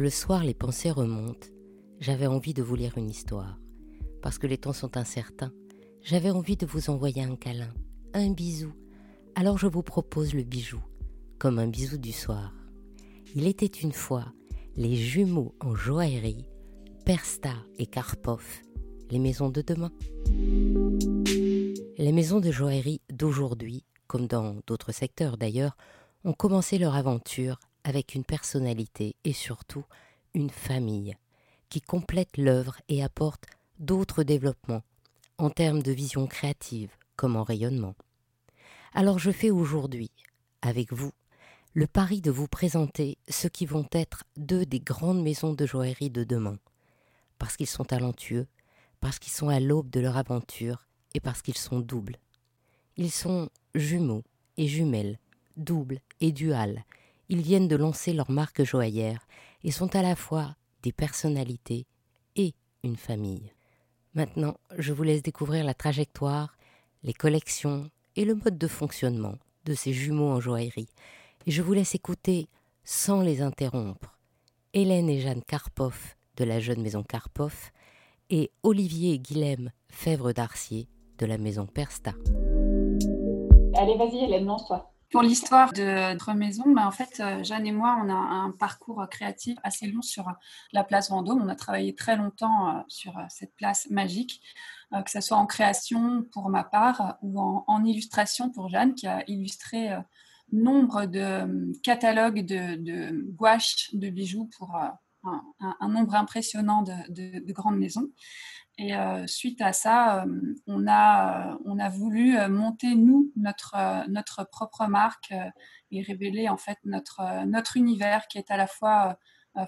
le soir les pensées remontent, j'avais envie de vous lire une histoire. Parce que les temps sont incertains, j'avais envie de vous envoyer un câlin, un bisou. Alors je vous propose le bijou, comme un bisou du soir. Il était une fois les jumeaux en joaillerie, Persta et Karpov, les maisons de demain. Les maisons de joaillerie d'aujourd'hui, comme dans d'autres secteurs d'ailleurs, ont commencé leur aventure avec une personnalité et surtout une famille qui complète l'œuvre et apporte d'autres développements en termes de vision créative comme en rayonnement. Alors je fais aujourd'hui, avec vous, le pari de vous présenter ceux qui vont être deux des grandes maisons de joaillerie de demain, parce qu'ils sont talentueux, parce qu'ils sont à l'aube de leur aventure et parce qu'ils sont doubles. Ils sont jumeaux et jumelles, doubles et duales. Ils viennent de lancer leur marque joaillère et sont à la fois des personnalités et une famille. Maintenant, je vous laisse découvrir la trajectoire, les collections et le mode de fonctionnement de ces jumeaux en joaillerie. Et je vous laisse écouter, sans les interrompre, Hélène et Jeanne Karpov de la jeune maison Karpov et Olivier et Guilhem Fèvre d'Arcier de la maison Persta. Allez, vas-y Hélène, lance-toi. Pour l'histoire de notre maison, bah, en fait, euh, Jeanne et moi, on a un parcours créatif assez long sur euh, la place Vendôme. On a travaillé très longtemps euh, sur cette place magique, que ce soit en création pour ma part ou en, illustration pour Jeanne, qui a illustré nombre de catalogues de, gouaches de bijoux pour un, nombre impressionnant de grandes maisons. Et euh, suite à ça, euh, on, a, on a voulu euh, monter, nous, notre, notre propre marque et révéler en fait notre, notre univers qui est à la fois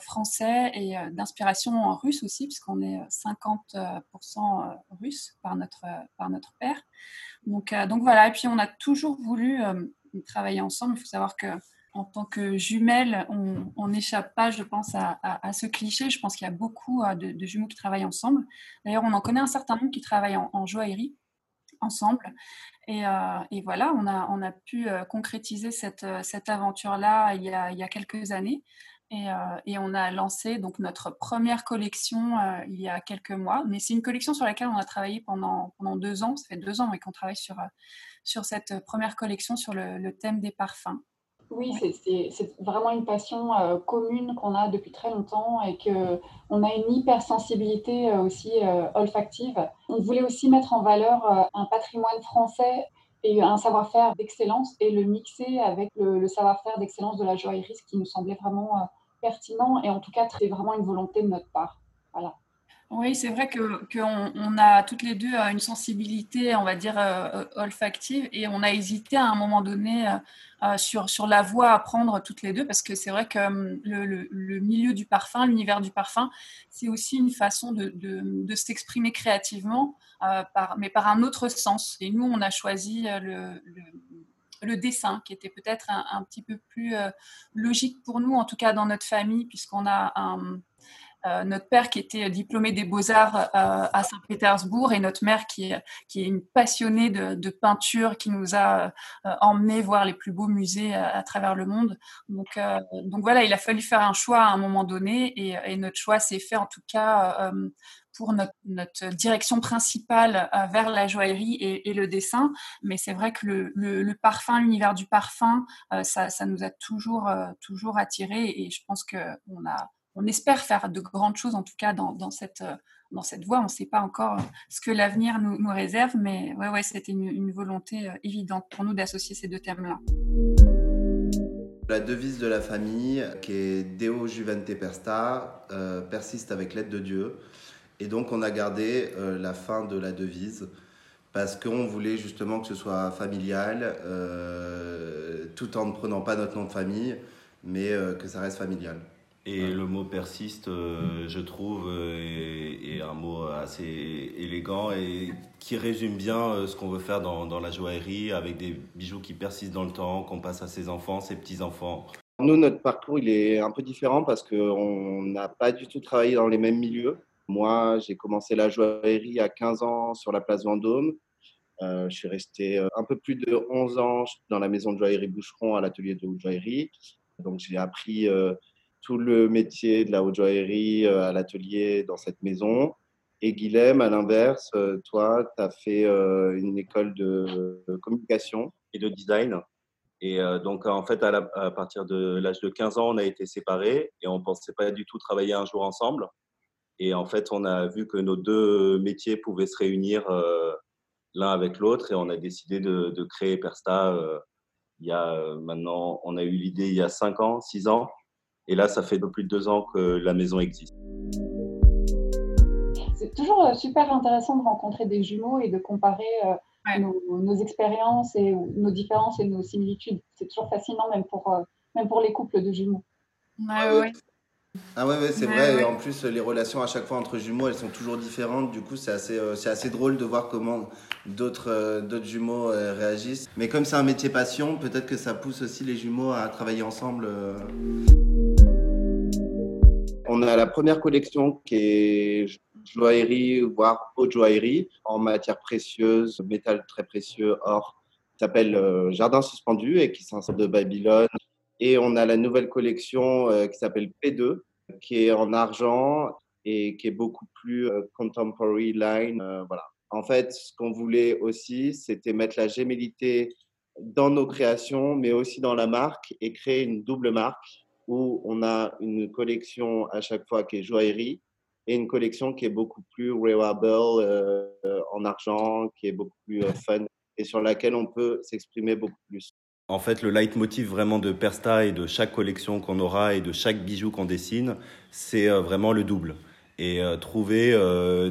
français et d'inspiration russe aussi, puisqu'on est 50% russe par notre, par notre père. Donc, donc voilà, et puis on a toujours voulu travailler ensemble. Il faut savoir que en tant que jumelles, on n'échappe pas, je pense, à, ce cliché. Je pense qu'il y a beaucoup euh, de, jumeaux qui travaillent ensemble. D'ailleurs, on en connaît un certain nombre qui travaillent en, joaillerie ensemble. Euh, et, voilà, on a, pu euh, concrétiser cette, aventure-là il, y a quelques années. Et, on a lancé donc notre première collection il y a quelques mois. Mais c'est une collection sur laquelle on a travaillé pendant, deux ans. Ça fait deux ans qu'on travaille sur cette première collection sur le thème des parfums. Oui, c'est vraiment une passion euh, commune qu'on a depuis très longtemps et qu'on a une hypersensibilité euh, aussi euh, olfactive. On voulait aussi mettre en valeur un patrimoine français et un savoir-faire d'excellence et le mixer avec le, savoir-faire d'excellence de la joaillerie, ce qui nous semblait vraiment pertinent et en tout cas très vraiment une volonté de notre part. Voilà. Oui, c'est vrai qu'on on a toutes les deux une sensibilité, on va dire, euh, olfactive et on a hésité à un moment donné euh, euh, sur, sur la voie à prendre toutes les deux parce que c'est vrai que hum, le, milieu du parfum, l'univers du parfum, c'est aussi une façon de, de, s'exprimer créativement, mais par un autre sens. Et nous, on a choisi le, le dessin, qui était peut-être un, petit peu plus logique pour nous, en tout cas dans notre famille, puisqu'on a un, euh, notre père qui était diplômé des beaux-arts euh, à Saint-Pétersbourg et notre mère qui est, une passionnée de, peinture qui nous a euh, emmenés voir les plus beaux musées à, travers le monde. Donc, voilà, il a fallu faire un choix à un moment donné et, notre choix s'est fait en tout cas pour notre, direction principale vers la joaillerie et, le dessin. Mais c'est vrai que le, parfum, l'univers du parfum, ça, nous a toujours, toujours attiré et je pense qu'on a on espère faire de grandes choses, en tout cas dans, cette, euh, dans cette voie. On ne sait pas encore euh, ce que l'avenir nous, réserve, mais ouais, ouais, c'était une, volonté euh, évidente pour nous d'associer ces deux thèmes-là. La devise de la famille, qui est Deo Juvente Persta, persiste avec l'aide de Dieu. Et donc, on a gardé la fin de la devise parce qu'on voulait justement que ce soit familial, tout en ne prenant pas notre nom de famille, mais que ça reste familial. Et le mot persiste, euh, je trouve, euh, est, un mot assez élégant et qui résume bien euh, ce qu'on veut faire dans, dans, la joaillerie avec des bijoux qui persistent dans le temps, qu'on passe à ses enfants, ses petits-enfants. Nous, notre parcours, il est un peu différent parce qu'on n'a pas du tout travaillé dans les mêmes milieux. Moi, j'ai commencé la joaillerie à 15 ans sur la place Vendôme. je suis resté un peu plus de 11 ans dans la maison de joaillerie Boucheron à l'atelier de joaillerie. Donc, j'ai appris tout le métier de la haute joaillerie à l'atelier dans cette maison. Et Guilhem, à l'inverse, toi, tu as fait une école de communication et de design. Et donc, en fait, à, partir de l'âge de 15 ans, on a été séparés et on ne pensait pas du tout travailler un jour ensemble. Et en fait, on a vu que nos deux métiers pouvaient se réunir l'un avec l'autre et on a décidé de, de créer Persta. il y a maintenant, on a eu l'idée il y a 5 ans, 6 ans. Et là, ça fait un peu plus de 2 ans que la maison existe. C'est toujours super intéressant de rencontrer des jumeaux et de comparer nos, expériences et nos différences et nos similitudes. C'est toujours fascinant, même pour, euh, même pour les couples de jumeaux. Ouais, Ah ouais, ouais c'est vrai. Et en plus, les relations à chaque fois entre jumeaux, elles sont toujours différentes. Du coup, c'est assez, euh, c'est assez drôle de voir comment d'autres, euh, d'autres jumeaux réagissent. Mais comme c'est un métier passion, peut-être que ça pousse aussi les jumeaux à travailler ensemble. On a la première collection qui est joaillerie, voire haute joaillerie en matière précieuse, métal très précieux, or, qui s'appelle euh, Jardin suspendu et qui sort de Babylone. Et on a la nouvelle collection euh, qui s'appelle P2, qui est en argent et qui est beaucoup plus euh, contemporary line. voilà. En fait, ce qu'on voulait aussi, c'était mettre la gémellité dans nos créations, mais aussi dans la marque et créer une double marque où on a une collection à chaque fois qui est joaillerie et une collection qui est beaucoup plus wearable euh, en argent, qui est beaucoup plus euh, fun et sur laquelle on peut s'exprimer beaucoup plus. En fait, le leitmotiv vraiment de Persta et de chaque collection qu'on aura et de chaque bijou qu'on dessine, c'est euh, vraiment le double. Et trouver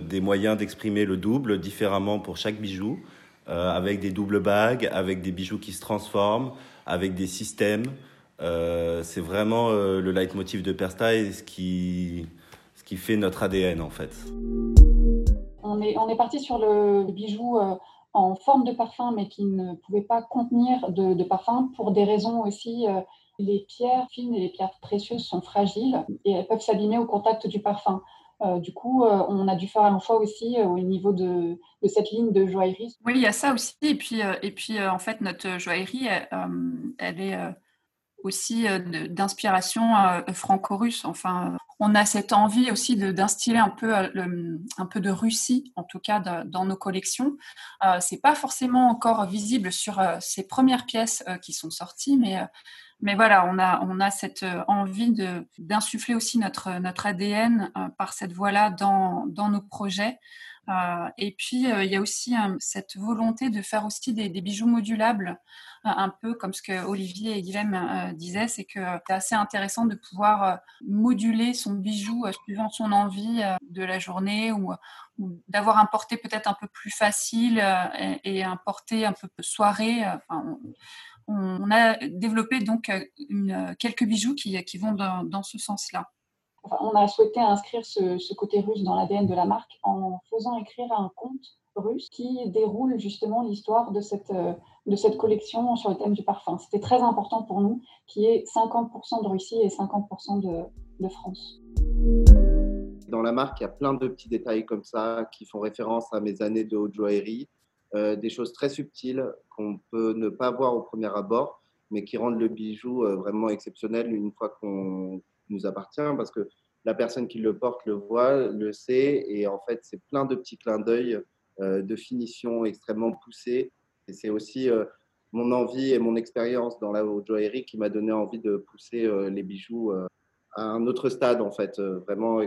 des moyens d'exprimer le double différemment pour chaque bijou, avec des doubles bagues, avec des bijoux qui se transforment, avec des systèmes. C'est vraiment le leitmotiv de Persta et ce qui, qui fait notre ADN en fait. On est, on est parti sur le bijou euh, en forme de parfum, mais qui ne pouvait pas contenir de, parfum pour des raisons aussi. Euh, les pierres fines et les pierres précieuses sont fragiles et elles peuvent s'abîmer au contact du parfum. Euh, du coup, on a dû faire un choix aussi au niveau de, de, cette ligne de joaillerie. Oui, il y a ça aussi. Et puis, et puis en fait, notre joaillerie, elle est aussi d'inspiration franco-russe. Enfin, on a cette envie aussi d'instiller un peu un peu de Russie, en tout cas dans nos collections. c'est pas forcément encore visible sur ces premières pièces qui sont sorties, mais mais voilà, on a, on a cette envie d'insuffler aussi notre, notre ADN par cette voie-là dans, dans nos projets. Euh, et puis, euh, il y a aussi euh, cette volonté de faire aussi des, bijoux modulables, un peu comme ce que Olivier et Guilhem disaient, c'est que c'est assez intéressant de pouvoir moduler son bijou suivant son envie de la journée ou, d'avoir un porté peut-être un peu plus facile et, un porté un peu soirée. on, a développé donc quelques bijoux qui vont dans ce sens-là on a souhaité inscrire ce, côté russe dans l'ADN de la marque en faisant écrire un conte russe qui déroule justement l'histoire de cette, de cette collection sur le thème du parfum. C'était très important pour nous, qui est 50% de Russie et 50% de, de, France. Dans la marque, il y a plein de petits détails comme ça qui font référence à mes années de haute joaillerie, euh, des choses très subtiles qu'on peut ne pas voir au premier abord, mais qui rendent le bijou euh, vraiment exceptionnel une fois qu'on nous appartient parce que la personne qui le porte le voit, le sait, et en fait, c'est plein de petits clins d'œil euh, de finition extrêmement poussés. Et c'est aussi euh, mon envie et mon expérience dans la haute joaillerie qui m'a donné envie de pousser euh, les bijoux à un autre stade, en fait. vraiment,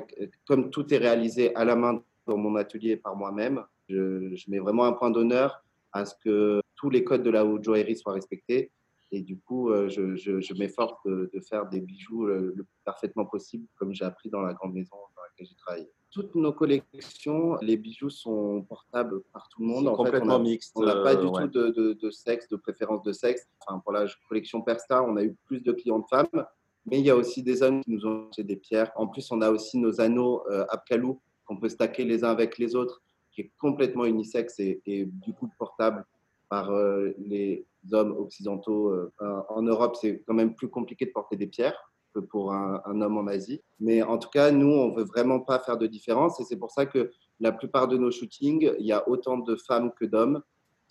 comme tout est réalisé à la main dans mon atelier par moi-même, je, je mets vraiment un point d'honneur à ce que tous les codes de la haute joaillerie soient respectés et du coup, euh, je, je, m'efforce de, faire des bijoux le, plus parfaitement possible, comme j'ai appris dans la grande maison dans laquelle j'ai travaillé. Toutes nos collections, les bijoux sont portables par tout le monde. En complètement mixte. On n'a pas du euh, tout de, de, sexe, de préférence de sexe. Enfin, pour la collection Persta, on a eu plus de clients de femmes, mais il y a aussi des hommes qui nous ont acheté des pierres. En plus, on a aussi nos anneaux euh, qu'on peut stacker les uns avec les autres, qui est complètement unisexe et, et du coup portable par euh, les hommes occidentaux. Euh, en Europe, c'est quand même plus compliqué de porter des pierres que pour un, homme en Asie. Mais en tout cas, nous, on veut vraiment pas faire de différence et c'est pour ça que la plupart de nos shootings, il y a autant de femmes que d'hommes.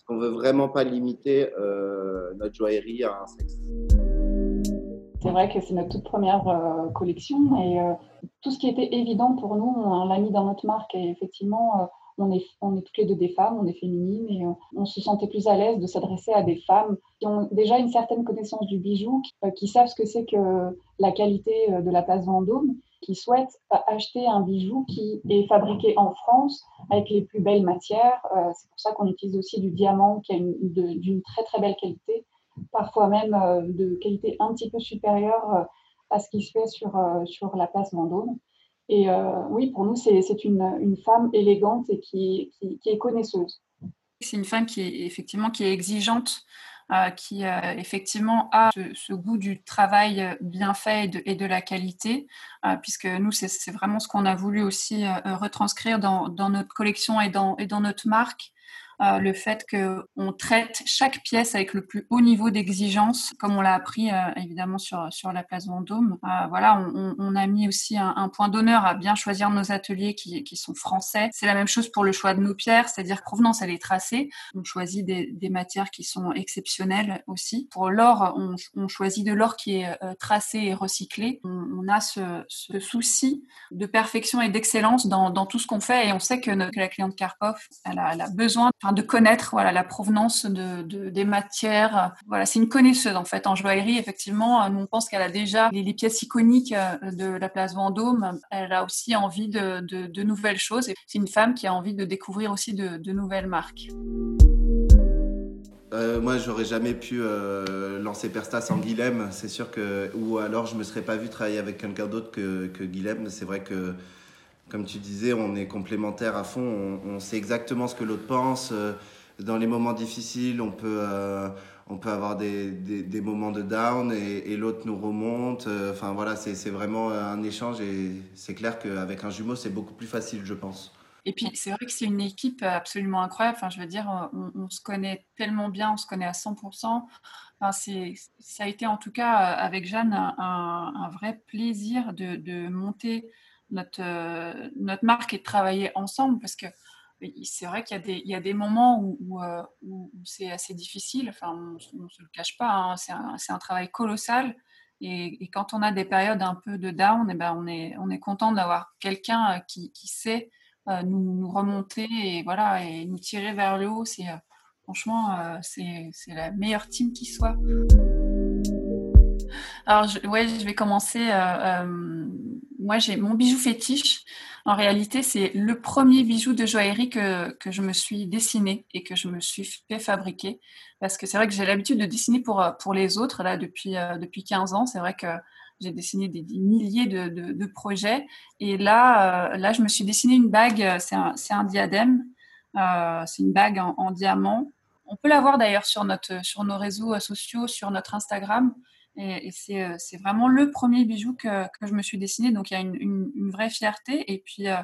On veut vraiment pas limiter euh, notre joaillerie à un sexe. C'est vrai que c'est notre toute première collection et tout ce qui était évident pour nous, on l'a mis dans notre marque et effectivement, on est, on est toutes les deux des femmes, on est féminines et on, se sentait plus à l'aise de s'adresser à des femmes qui ont déjà une certaine connaissance du bijou, qui, savent ce que c'est que la qualité de la place Vendôme qui souhaitent acheter un bijou qui est fabriqué en France avec les plus belles matières. Euh, c'est pour ça qu'on utilise aussi du diamant qui est d'une très très belle qualité, parfois même euh, de qualité un petit peu supérieure euh, à ce qui se fait sur, sur la place Vendôme. Et oui, pour nous, c'est une, femme élégante et qui, est connaisseuse. C'est une femme qui est effectivement qui est exigeante euh, qui euh, effectivement a ce, goût du travail bien fait et de, la qualité, euh, puisque nous, c'est vraiment ce qu'on a voulu aussi retranscrire dans, notre collection et dans notre marque. Euh, le fait qu'on traite chaque pièce avec le plus haut niveau d'exigence, comme on l'a appris euh, évidemment sur, sur la place Vendôme. Euh, voilà, on, a mis aussi un, point d'honneur à bien choisir nos ateliers qui, sont français. C'est la même chose pour le choix de nos pierres, c'est-à-dire provenance, elle est tracée. On choisit des, matières qui sont exceptionnelles aussi. Pour l'or, on, choisit de l'or qui est tracé et recyclé. On, a ce, souci de perfection et d'excellence dans, tout ce qu'on fait et on sait que, la cliente Karpov, elle a, besoin connaître voilà la provenance de, des matières. Voilà, c'est une connaisseuse en fait en joaillerie. Effectivement, on pense qu'elle a déjà les, pièces iconiques euh, de la place Vendôme. Elle a aussi envie de, de nouvelles choses. C'est une femme qui a envie de découvrir aussi de, nouvelles marques. Euh, moi, j'aurais jamais pu euh, lancer Persta sans Guilhem. C'est sûr que, ou alors je me serais pas vu travailler avec quelqu'un d'autre que, que Guilhem. C'est vrai que comme tu disais, on est complémentaires à fond, on, sait exactement ce que l'autre pense. Euh, dans les moments difficiles, on peut, euh, on peut avoir des, des, moments de down et, l'autre nous remonte. Euh, enfin voilà, c'est vraiment un échange et c'est clair qu'avec un jumeau, c'est beaucoup plus facile, je pense. Et puis, c'est vrai que c'est une équipe absolument incroyable. Enfin, je veux dire, on, se connaît tellement bien, on se connaît à 100%. Enfin, ça a été en tout cas avec Jeanne un, vrai plaisir de monter notre, euh, notre marque et de travailler ensemble parce que c'est vrai qu'il y, y a des moments où, où, euh, c'est assez difficile, enfin, on ne se le cache pas, hein. c'est un, travail colossal. Et, quand on a des périodes un peu de down, et eh ben on, est, on est content d'avoir quelqu'un euh, qui, qui, sait nous, remonter et, voilà, et nous tirer vers le haut. C'est, franchement, c'est la meilleure team qui soit. Alors, je, ouais, je vais commencer moi, j'ai mon bijou fétiche. En réalité, c'est le premier bijou de joaillerie que, que, je me suis dessiné et que je me suis fait fabriquer. Parce que c'est vrai que j'ai l'habitude de dessiner pour, pour les autres, là, depuis, euh, depuis 15 ans. C'est vrai que j'ai dessiné des, milliers de, de, projets. Et là, euh, là, je me suis dessiné une bague. C'est un, un, diadème. Euh, c'est une bague en, en diamant. On peut la voir d'ailleurs sur, notre, sur nos réseaux sociaux, sur notre Instagram. Et, euh, c'est vraiment le premier bijou que, que, je me suis dessiné. Donc il y a une, une, vraie fierté. Et puis euh,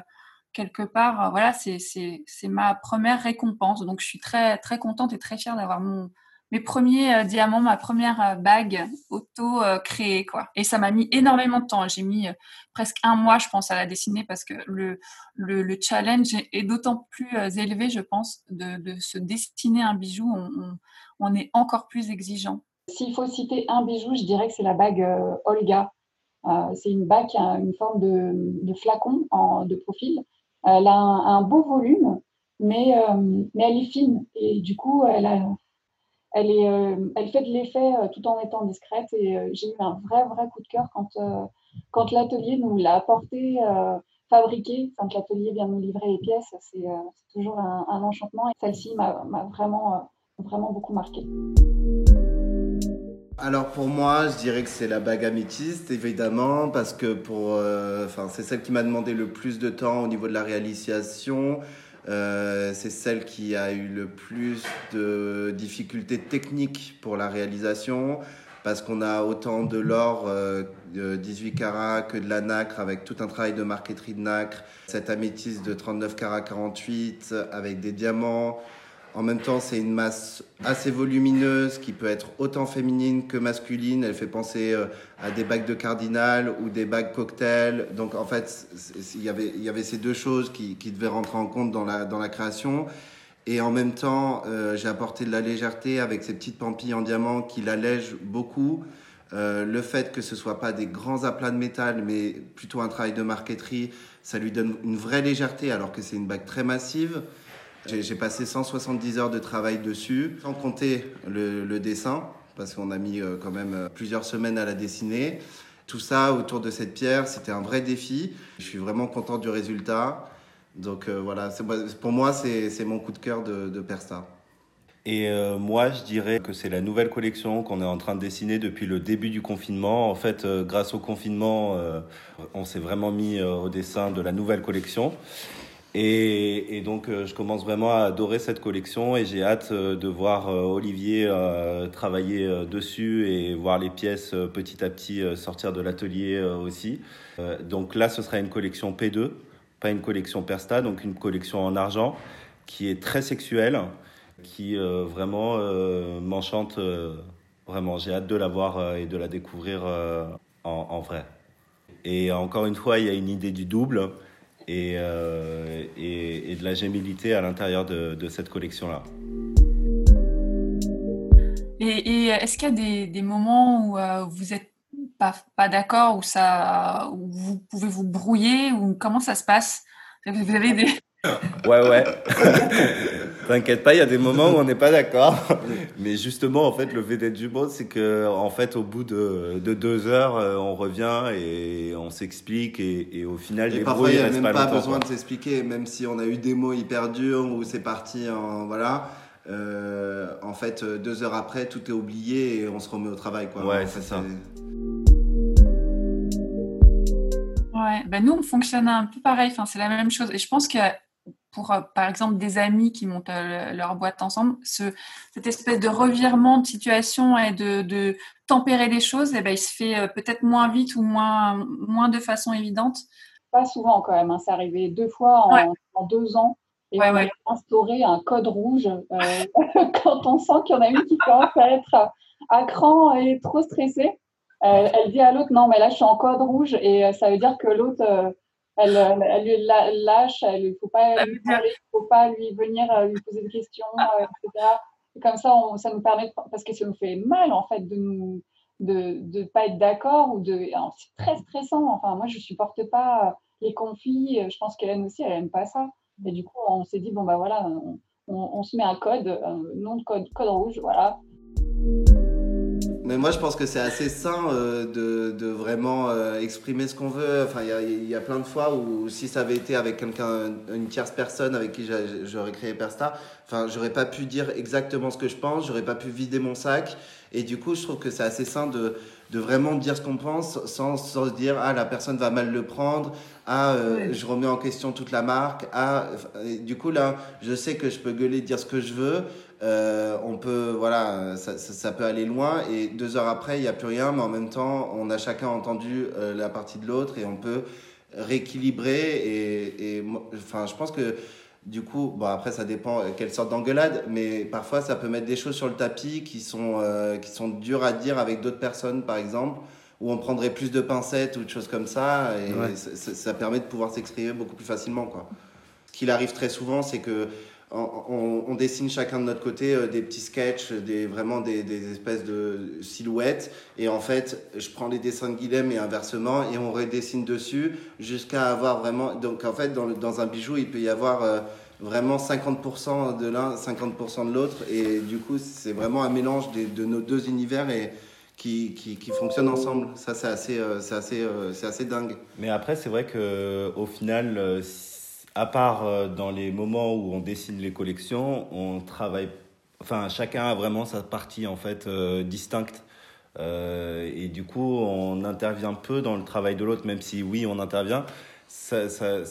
quelque part, euh, voilà, c'est ma première récompense. Donc je suis très très contente et très fière d'avoir mon mes premiers diamants, ma première bague auto créée quoi. Et ça m'a mis énormément de temps. J'ai mis presque un mois, je pense, à la dessiner parce que le le, le challenge est, d'autant plus élevé, je pense, de, de, se dessiner un bijou. On, on est encore plus exigeant. S'il faut citer un bijou, je dirais que c'est la bague euh, Olga. Euh, c'est une bague qui a une forme de, flacon en, de profil. Elle a un, beau volume, mais, euh, mais elle est fine. Et du coup, elle, elle, fait de l'effet tout en étant discrète. Et j'ai eu un vrai, vrai coup de cœur quand, quand l'atelier nous l'a apporté, fabriqué, quand l'atelier vient nous livrer les pièces. C'est toujours un, un, enchantement. Et celle-ci m'a vraiment, vraiment beaucoup marqué. Alors pour moi, je dirais que c'est la bague améthyste, évidemment, parce que pour, euh, enfin, c'est celle qui m'a demandé le plus de temps au niveau de la réalisation. Euh, c'est celle qui a eu le plus de difficultés techniques pour la réalisation, parce qu'on a autant de l'or euh, de 18 carats que de la nacre, avec tout un travail de marqueterie de nacre. Cette améthyste de 39 carats 48, avec des diamants. En même temps, c'est une masse assez volumineuse qui peut être autant féminine que masculine. Elle fait penser euh, à des bagues de cardinal ou des bagues cocktail. Donc en fait, il y avait, ces deux choses qui, devaient rentrer en compte dans la, création. Et en même temps, euh, j'ai apporté de la légèreté avec ces petites pampilles en diamant qui l'allègent beaucoup. Euh, le fait que ce soit pas des grands aplats de métal, mais plutôt un travail de marqueterie, ça lui donne une vraie légèreté alors que c'est une bague très massive. J'ai passé 170 heures de travail dessus, sans compter le, dessin, parce qu'on a mis euh, quand même euh, plusieurs semaines à la dessiner. Tout ça autour de cette pierre, c'était un vrai défi. Je suis vraiment content du résultat. Donc voilà, pour moi, c'est mon coup de cœur de, de Persta. Et euh, moi, je dirais que c'est la nouvelle collection qu'on est en train de dessiner depuis le début du confinement. En fait, euh, grâce au confinement, euh, on s'est vraiment mis au dessin de la nouvelle collection. Et, et donc, je commence vraiment à adorer cette collection et j'ai hâte de voir Olivier travailler dessus et voir les pièces petit à petit sortir de l'atelier aussi. donc là, ce sera une collection P2, pas une collection Persta, donc une collection en argent qui est très sexuelle qui euh, vraiment euh, m'enchante. Euh, vraiment, j'ai hâte de la voir et de la découvrir en, vrai. Et encore une fois, il y a une idée du double et, et, de la gémilité à l'intérieur de, cette collection-là. Et, et est-ce qu'il y a des, des moments où vous n'êtes pas, pas d'accord, où, ça, où vous pouvez vous brouiller, ou comment ça se passe? Vous avez des... Ouais, ouais. T'inquiète pas, il y a des moments où on n'est pas d'accord. Mais justement, en fait, le fait d'être du c'est que, en fait, au bout de, de, deux heures, euh, on revient et on s'explique et, et, au final, et les parfois, il n'y a même pas, besoin de s'expliquer, même si on a eu des mots hyper durs ou c'est parti en, voilà. Euh, en fait, deux heures après, tout est oublié et on se remet au travail, quoi. Ouais, c'est ça. Ouais, ben nous on fonctionne un peu pareil, enfin, c'est la même chose. Et je pense que pour, euh, par exemple, des amis qui montent euh, leur boîte ensemble, ce, cette espèce de revirement de situation et de, de tempérer les choses, eh ben, il se fait euh, peut-être moins vite ou moins, moins de façon évidente. Pas souvent quand même, hein. c'est arrivé deux fois en, en, deux ans. Et on a instauré un code rouge quand on sent qu'il y en a une qui commence à être à cran et trop stressée. elle dit à l'autre non mais là je suis en code rouge et ça veut dire que l'autre elle, elle, lâche, il ne faut pas lui faut pas lui venir euh, lui poser des questions, euh, etc. comme ça, ça nous permet, parce que ça nous fait mal en fait de nous de ne pas être d'accord ou de c'est très stressant. Enfin, moi, je supporte pas les conflits. Je pense qu'elle aussi, elle aime pas ça. Et du coup, on s'est dit bon bah voilà, on, on, se met un code, un nom de code, code rouge, voilà. Mais moi, je pense que c'est assez sain euh, de, vraiment euh, exprimer ce qu'on veut. Enfin, il y, y a, plein de fois où, si ça avait été avec quelqu'un, une tierce personne avec qui j'aurais créé Persta, enfin, j'aurais pas pu dire exactement ce que je pense, j'aurais pas pu vider mon sac. Et du coup, je trouve que c'est assez sain de, de vraiment dire ce qu'on pense sans, sans, se dire ah la personne va mal le prendre ah euh, je remets en question toute la marque ah du coup là je sais que je peux gueuler dire ce que je veux euh, on peut, voilà, ça, ça, peut aller loin et deux heures après, il n'y a plus rien, mais en même temps, on a chacun entendu euh, la partie de l'autre et on peut rééquilibrer. Et, et, enfin, je pense que du coup, bon, après, ça dépend euh, quelle sorte d'engueulade, mais parfois, ça peut mettre des choses sur le tapis qui sont, qui sont dures à dire avec d'autres personnes, par exemple, où on prendrait plus de pincettes ou de choses comme ça, et ça, ça, permet de pouvoir s'exprimer beaucoup plus facilement, quoi. Ce qu'il arrive très souvent, c'est que on, dessine chacun de notre côté euh, des petits sketchs, vraiment des, espèces de silhouettes. Et en fait, je prends les dessins de Guilhem et inversement, et on redessine dessus jusqu'à avoir vraiment. Donc en fait, dans, un bijou, il peut y avoir euh, vraiment 50% de l'un, 50% de l'autre. Et du coup, c'est vraiment un mélange de nos deux univers et qui, qui, fonctionnent ensemble. Ça, c'est assez, euh, assez, assez dingue. Mais après, c'est vrai qu'au final, à part euh, dans les moments où on dessine les collections, on travaille. Enfin, chacun a vraiment sa partie en fait euh, distincte. Euh, et du coup, on intervient peu dans le travail de l'autre, même si oui, on intervient. Ça,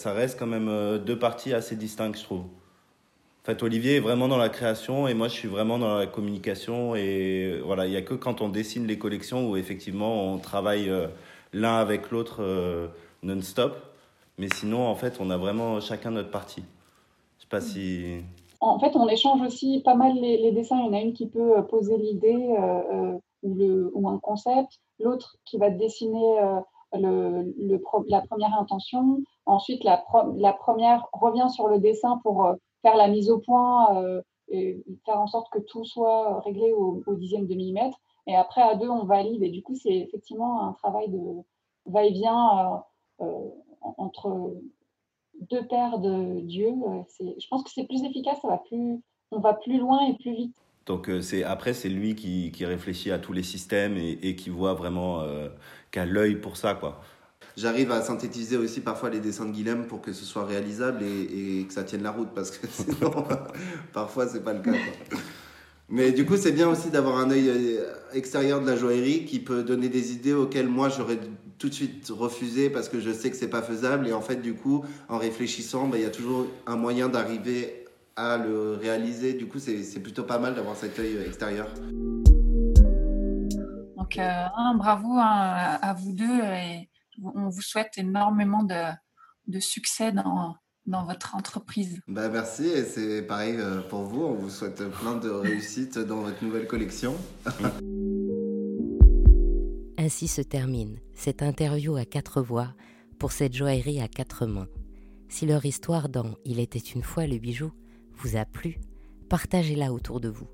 reste quand même deux parties assez distinctes, je trouve. En fait, Olivier est vraiment dans la création et moi, je suis vraiment dans la communication. Et voilà, il n'y a que quand on dessine les collections où effectivement on travaille l'un avec l'autre non-stop. Mais sinon, en fait, on a vraiment chacun notre partie. Je sais pas si. En fait, on échange aussi pas mal les, dessins. Il y en a une qui peut euh, poser l'idée euh, euh, ou, ou un concept, l'autre qui va dessiner le, le la première intention. Ensuite, la, la, première revient sur le dessin pour faire la mise au point et faire en sorte que tout soit réglé au, au dixième de millimètre. Et après, à deux, on valide. Et du coup, c'est effectivement un travail de va-et-vient entre deux paires de dieux. je pense que c'est plus efficace, ça va plus, on va plus loin et plus vite. Donc c'est après c'est lui qui, qui, réfléchit à tous les systèmes et, et qui voit vraiment euh, qu'à l'œil pour ça quoi. J'arrive à synthétiser aussi parfois les dessins de Guilhem pour que ce soit réalisable et, et que ça tienne la route parce que sinon parfois c'est pas le cas. Mais du coup c'est bien aussi d'avoir un œil euh, extérieur de la joaillerie qui peut donner des idées auxquelles moi j'aurais tout de suite refusé parce que je sais que c'est pas faisable et en fait du coup en réfléchissant bah, il y a toujours un moyen d'arriver à le réaliser. Du coup, c'est plutôt pas mal d'avoir cet œil extérieur. Donc, euh, bravo hein, à, vous deux et on vous souhaite énormément de, de succès dans, dans votre entreprise. Bah merci et c'est pareil euh, pour vous. On vous souhaite plein de réussite dans votre nouvelle collection. Ainsi se termine cette interview à quatre voix pour cette joaillerie à quatre mains. Si leur histoire dans Il était une fois le bijou vous a plu, partagez-la autour de vous.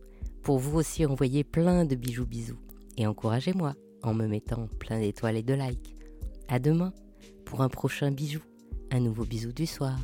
Pour vous aussi envoyer plein de bijoux bisous. Et encouragez-moi en me mettant plein d'étoiles et de likes. À demain pour un prochain bijou, un nouveau bisou du soir.